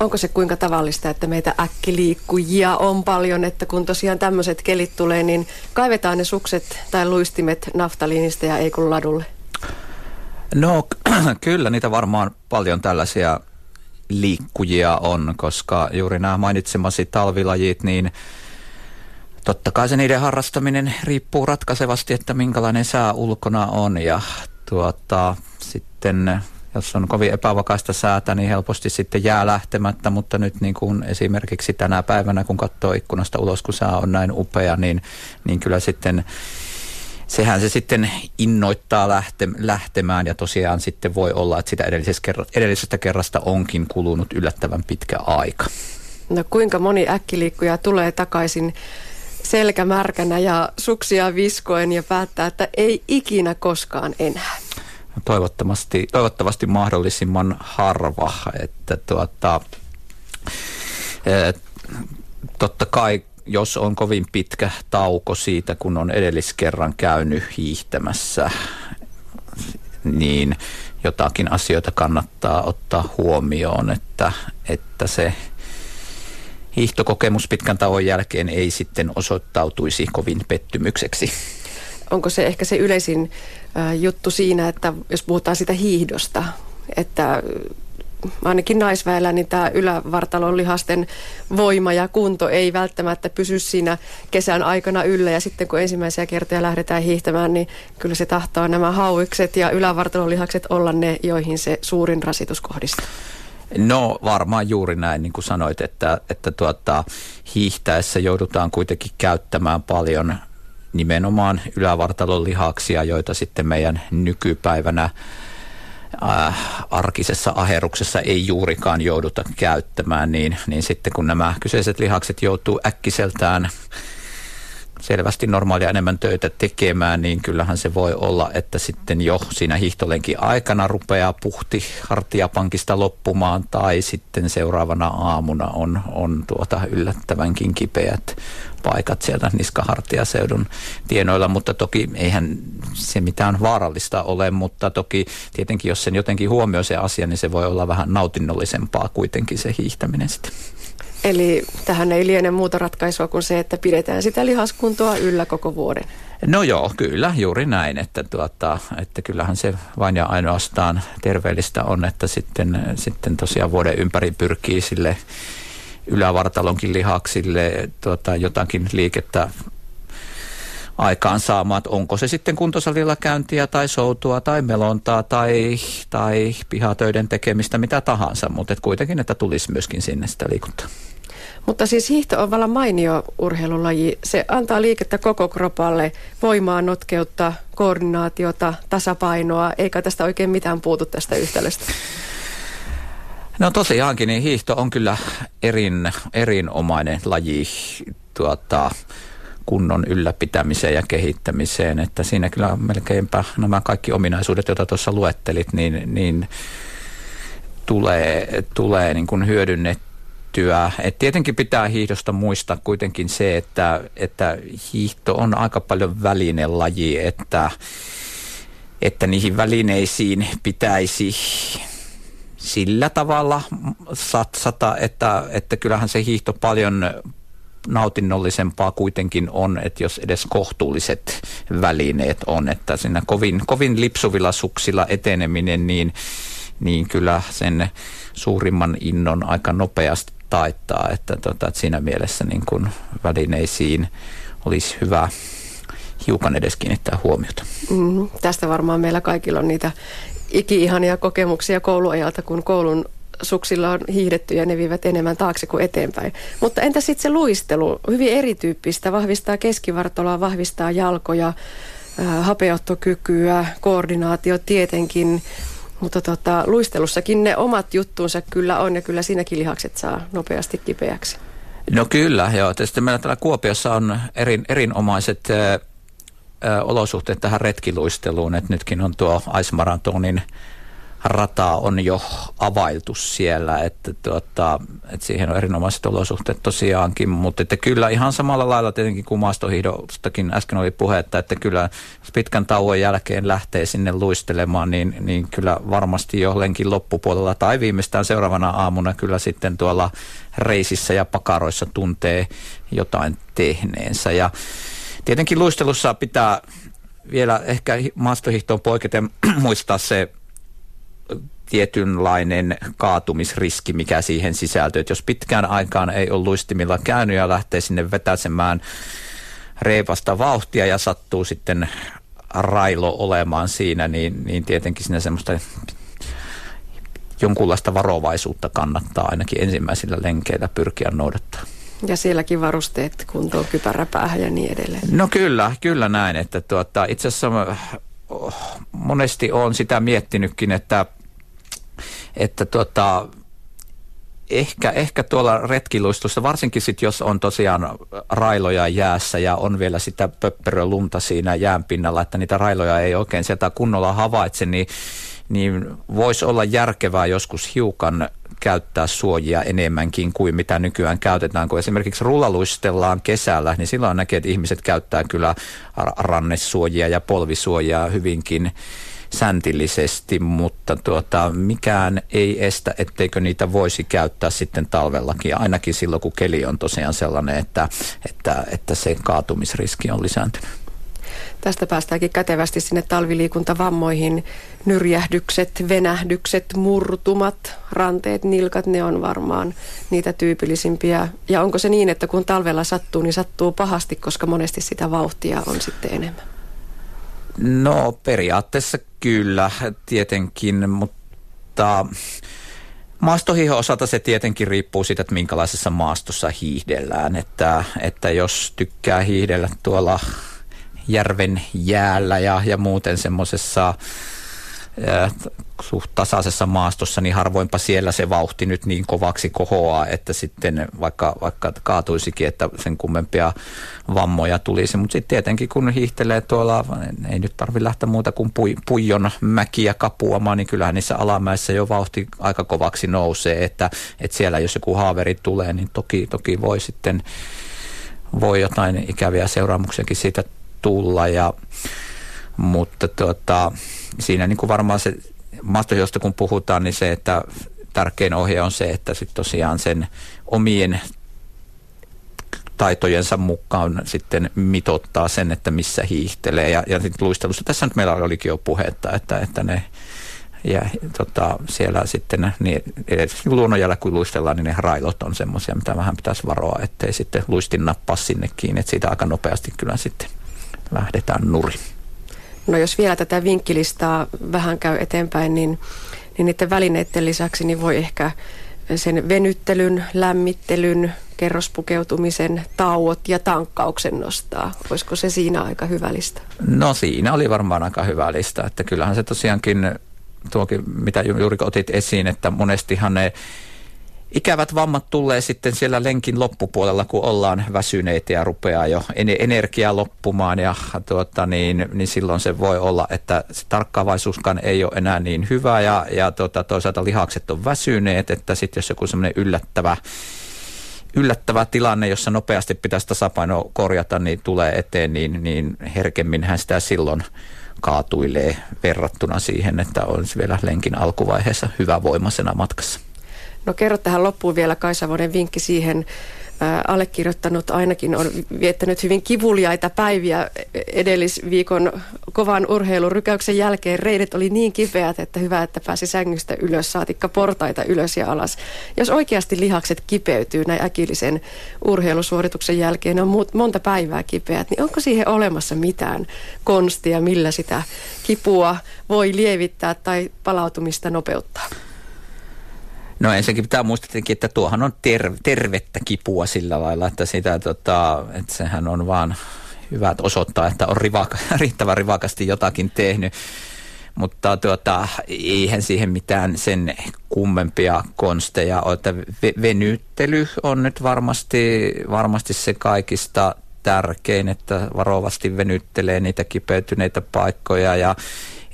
Onko se kuinka tavallista, että meitä äkkiliikkujia on paljon, että kun tosiaan tämmöiset kelit tulee, niin kaivetaan ne sukset tai luistimet naftaliinista ja ei kun ladulle? No kyllä, niitä varmaan paljon tällaisia liikkujia on, koska juuri nämä mainitsemasi talvilajit, niin totta kai se niiden harrastaminen riippuu ratkaisevasti, että minkälainen sää ulkona on ja tuota, sitten jos on kovin epävakaista säätä, niin helposti sitten jää lähtemättä, mutta nyt niin kuin esimerkiksi tänä päivänä, kun katsoo ikkunasta ulos, kun sää on näin upea, niin, niin kyllä sitten sehän se sitten innoittaa lähte, lähtemään ja tosiaan sitten voi olla, että sitä edellisestä, edellisestä kerrasta onkin kulunut yllättävän pitkä aika. No kuinka moni äkkiliikkuja tulee takaisin selkämärkänä ja suksia viskoen ja päättää, että ei ikinä koskaan enää? Toivottavasti, toivottavasti mahdollisimman harva, että tuota, totta kai jos on kovin pitkä tauko siitä, kun on edelliskerran käynyt hiihtämässä, niin jotakin asioita kannattaa ottaa huomioon, että, että se hiihtokokemus pitkän tauon jälkeen ei sitten osoittautuisi kovin pettymykseksi. Onko se ehkä se yleisin juttu siinä, että jos puhutaan sitä hiihdosta, että ainakin naisväellä, niin tämä ylävartalon lihasten voima ja kunto ei välttämättä pysy siinä kesän aikana yllä. Ja sitten kun ensimmäisiä kertoja lähdetään hiihtämään, niin kyllä se tahtoo nämä hauikset ja ylävartalon lihakset olla ne, joihin se suurin rasitus kohdistuu. No varmaan juuri näin, niin kuin sanoit, että, että tuota, hiihtäessä joudutaan kuitenkin käyttämään paljon nimenomaan ylävartalon lihaksia, joita sitten meidän nykypäivänä äh, arkisessa aheruksessa ei juurikaan jouduta käyttämään, niin, niin sitten kun nämä kyseiset lihakset joutuu äkkiseltään selvästi normaalia enemmän töitä tekemään, niin kyllähän se voi olla, että sitten jo siinä hiihtolenkin aikana rupeaa puhti hartiapankista loppumaan tai sitten seuraavana aamuna on, on tuota yllättävänkin kipeät paikat sieltä niskahartiaseudun tienoilla, mutta toki eihän se mitään vaarallista ole, mutta toki tietenkin jos sen jotenkin huomioi se asia, niin se voi olla vähän nautinnollisempaa kuitenkin se hiihtäminen sitten. Eli tähän ei liene muuta ratkaisua kuin se, että pidetään sitä lihaskuntoa yllä koko vuoden. No joo, kyllä, juuri näin, että, tuota, että kyllähän se vain ja ainoastaan terveellistä on, että sitten, sitten tosiaan vuoden ympäri pyrkii sille ylävartalonkin lihaksille tuota, jotakin liikettä aikaan saamaan, että onko se sitten kuntosalilla käyntiä tai soutua tai melontaa tai, tai pihatöiden tekemistä, mitä tahansa, mutta kuitenkin, että tulisi myöskin sinne sitä liikuntaa. Mutta siis hiihto on vallan mainio urheilulaji. Se antaa liikettä koko kropalle, voimaa, notkeutta, koordinaatiota, tasapainoa, eikä tästä oikein mitään puutu tästä yhtälöstä. No tosiaankin, niin hiihto on kyllä erin, erinomainen laji tuota, kunnon ylläpitämiseen ja kehittämiseen. Että siinä kyllä melkeinpä nämä kaikki ominaisuudet, joita tuossa luettelit, niin, niin tulee, tulee niin kuin hyödynnettyä. Et tietenkin pitää hiihdosta muistaa kuitenkin se, että, että hiihto on aika paljon välinelaji, että, että niihin välineisiin pitäisi sillä tavalla satsata, että, että kyllähän se hiihto paljon nautinnollisempaa kuitenkin on, että jos edes kohtuulliset välineet on, että siinä kovin, kovin lipsuvilla suksilla eteneminen, niin, niin kyllä sen suurimman innon aika nopeasti taittaa, että, tota, että siinä mielessä niin kuin välineisiin olisi hyvä hiukan edes kiinnittää huomiota. Mm, tästä varmaan meillä kaikilla on niitä iki-ihania kokemuksia kouluajalta, kun koulun suksilla on hiihdetty ja ne viivät enemmän taakse kuin eteenpäin. Mutta entä sitten se luistelu? Hyvin erityyppistä. Vahvistaa keskivartaloa, vahvistaa jalkoja, hapeuttokykyä, koordinaatio tietenkin. Mutta tota, luistelussakin ne omat juttuunsa kyllä on ja kyllä siinäkin lihakset saa nopeasti kipeäksi. No kyllä, joo. Tietysti meillä täällä Kuopiossa on erin, erinomaiset äh, olosuhteet tähän retkiluisteluun, että nytkin on tuo Ice Marathonin rata on jo availtu siellä, että, tuota, että siihen on erinomaiset olosuhteet tosiaankin, mutta että kyllä ihan samalla lailla tietenkin kuin maastohihdostakin äsken oli puhetta, että kyllä pitkän tauon jälkeen lähtee sinne luistelemaan, niin, niin kyllä varmasti jo lenkin loppupuolella tai viimeistään seuraavana aamuna kyllä sitten tuolla reisissä ja pakaroissa tuntee jotain tehneensä. Ja tietenkin luistelussa pitää vielä ehkä maastohihtoon poiketen muistaa se tietynlainen kaatumisriski, mikä siihen sisältyy. Että jos pitkään aikaan ei ole luistimilla käynyt ja lähtee sinne vetäsemään reipasta vauhtia ja sattuu sitten railo olemaan siinä, niin, niin tietenkin sinne semmoista jonkunlaista varovaisuutta kannattaa ainakin ensimmäisillä lenkeillä pyrkiä noudattaa. Ja sielläkin varusteet kuntoon, kypäräpäähän ja niin edelleen. No kyllä, kyllä näin. Että tuota, itse asiassa monesti olen sitä miettinytkin, että että tota, ehkä, ehkä tuolla retkiluistossa, varsinkin sit jos on tosiaan railoja jäässä ja on vielä sitä pöppörölunta siinä jään pinnalla, että niitä railoja ei oikein sieltä kunnolla havaitse, niin, niin voisi olla järkevää joskus hiukan käyttää suojia enemmänkin kuin mitä nykyään käytetään. Kun esimerkiksi rullaluistellaan kesällä, niin silloin näkee, että ihmiset käyttää kyllä rannesuojia ja polvisuojia hyvinkin säntillisesti, mutta tuota, mikään ei estä, etteikö niitä voisi käyttää sitten talvellakin, ainakin silloin kun keli on tosiaan sellainen, että, että, että se kaatumisriski on lisääntynyt. Tästä päästäänkin kätevästi sinne talviliikuntavammoihin. Nyrjähdykset, venähdykset, murtumat, ranteet, nilkat, ne on varmaan niitä tyypillisimpiä. Ja onko se niin, että kun talvella sattuu, niin sattuu pahasti, koska monesti sitä vauhtia on sitten enemmän? No periaatteessa kyllä tietenkin, mutta maastohiihon osalta se tietenkin riippuu siitä, että minkälaisessa maastossa hiihdellään. Että, että jos tykkää hiihdellä tuolla järven jäällä ja, ja muuten semmoisessa suht tasaisessa maastossa, niin harvoinpa siellä se vauhti nyt niin kovaksi kohoaa, että sitten vaikka, vaikka kaatuisikin, että sen kummempia vammoja tulisi. Mutta sitten tietenkin kun hiihtelee tuolla, ei nyt tarvi lähteä muuta kuin pui, puijon mäkiä kapuamaan, niin kyllähän niissä alamäissä jo vauhti aika kovaksi nousee, että, että siellä jos joku haaveri tulee, niin toki, toki voi sitten voi jotain ikäviä seuraamuksiakin siitä tulla ja mutta tuota, siinä niin kuin varmaan se maastojosta kun puhutaan, niin se, että tärkein ohje on se, että sitten tosiaan sen omien taitojensa mukaan sitten mitottaa sen, että missä hiihtelee. Ja, ja sitten luistelussa, tässä nyt meillä olikin jo puhetta, että, että ne ja tota, siellä sitten niin, luonnonjällä kun luistellaan, niin ne railot on semmoisia, mitä vähän pitäisi varoa, ettei sitten luistin nappaa sinne kiinni, että siitä aika nopeasti kyllä sitten lähdetään nurin. No jos vielä tätä vinkkilistaa vähän käy eteenpäin, niin, niin niiden välineiden lisäksi niin voi ehkä sen venyttelyn, lämmittelyn, kerrospukeutumisen, tauot ja tankkauksen nostaa. Olisiko se siinä aika hyvä lista? No siinä oli varmaan aika hyvä lista, että kyllähän se tosiaankin tuokin, mitä juuri otit esiin, että monestihan ne ikävät vammat tulee sitten siellä lenkin loppupuolella, kun ollaan väsyneitä ja rupeaa jo energiaa loppumaan ja tuota, niin, niin silloin se voi olla, että se tarkkaavaisuuskaan ei ole enää niin hyvä ja, ja tuota, toisaalta lihakset on väsyneet, että sitten jos joku semmoinen yllättävä yllättävä tilanne, jossa nopeasti pitäisi tasapaino korjata, niin tulee eteen, niin, niin herkemminhän sitä silloin kaatuilee verrattuna siihen, että olisi vielä lenkin alkuvaiheessa hyvä voimasena matkassa. No kerro tähän loppuun vielä Kaisavonen vinkki siihen. allekirjoittanut ainakin on viettänyt hyvin kivuliaita päiviä edellisviikon kovan urheilurykäyksen jälkeen. Reidet oli niin kipeät, että hyvä, että pääsi sängystä ylös, saatikka portaita ylös ja alas. Jos oikeasti lihakset kipeytyy näin äkillisen urheilusuorituksen jälkeen, on monta päivää kipeät, niin onko siihen olemassa mitään konstia, millä sitä kipua voi lievittää tai palautumista nopeuttaa? No ensinnäkin pitää muistaa että tuohan on terve, tervettä kipua sillä lailla, että, sitä, tota, että sehän on vaan hyvä että osoittaa, että on rivaka, riittävän rivakasti jotakin tehnyt. Mutta tuota, eihän siihen mitään sen kummempia konsteja ole. Että venyttely on nyt varmasti, varmasti se kaikista tärkein, että varovasti venyttelee niitä kipeytyneitä paikkoja ja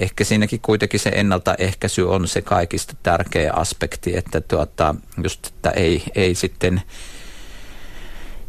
ehkä siinäkin kuitenkin se ennaltaehkäisy on se kaikista tärkeä aspekti, että tuota, just, että ei, ei sitten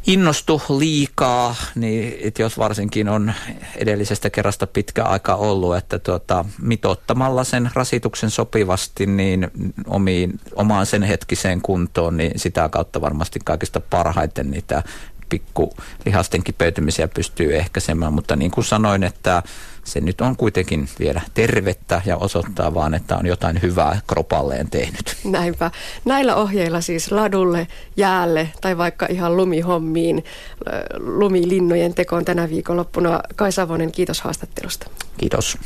innostu liikaa, niin että jos varsinkin on edellisestä kerrasta pitkä aika ollut, että tuota, mitottamalla sen rasituksen sopivasti niin omiin, omaan sen hetkiseen kuntoon, niin sitä kautta varmasti kaikista parhaiten niitä pikku lihasten kipeytymisiä pystyy ehkäisemään, mutta niin kuin sanoin, että se nyt on kuitenkin vielä tervettä ja osoittaa vaan, että on jotain hyvää kropalleen tehnyt. Näinpä. Näillä ohjeilla siis ladulle, jäälle tai vaikka ihan lumihommiin, lumilinnojen tekoon tänä viikonloppuna. Kai Savonen, kiitos haastattelusta. Kiitos.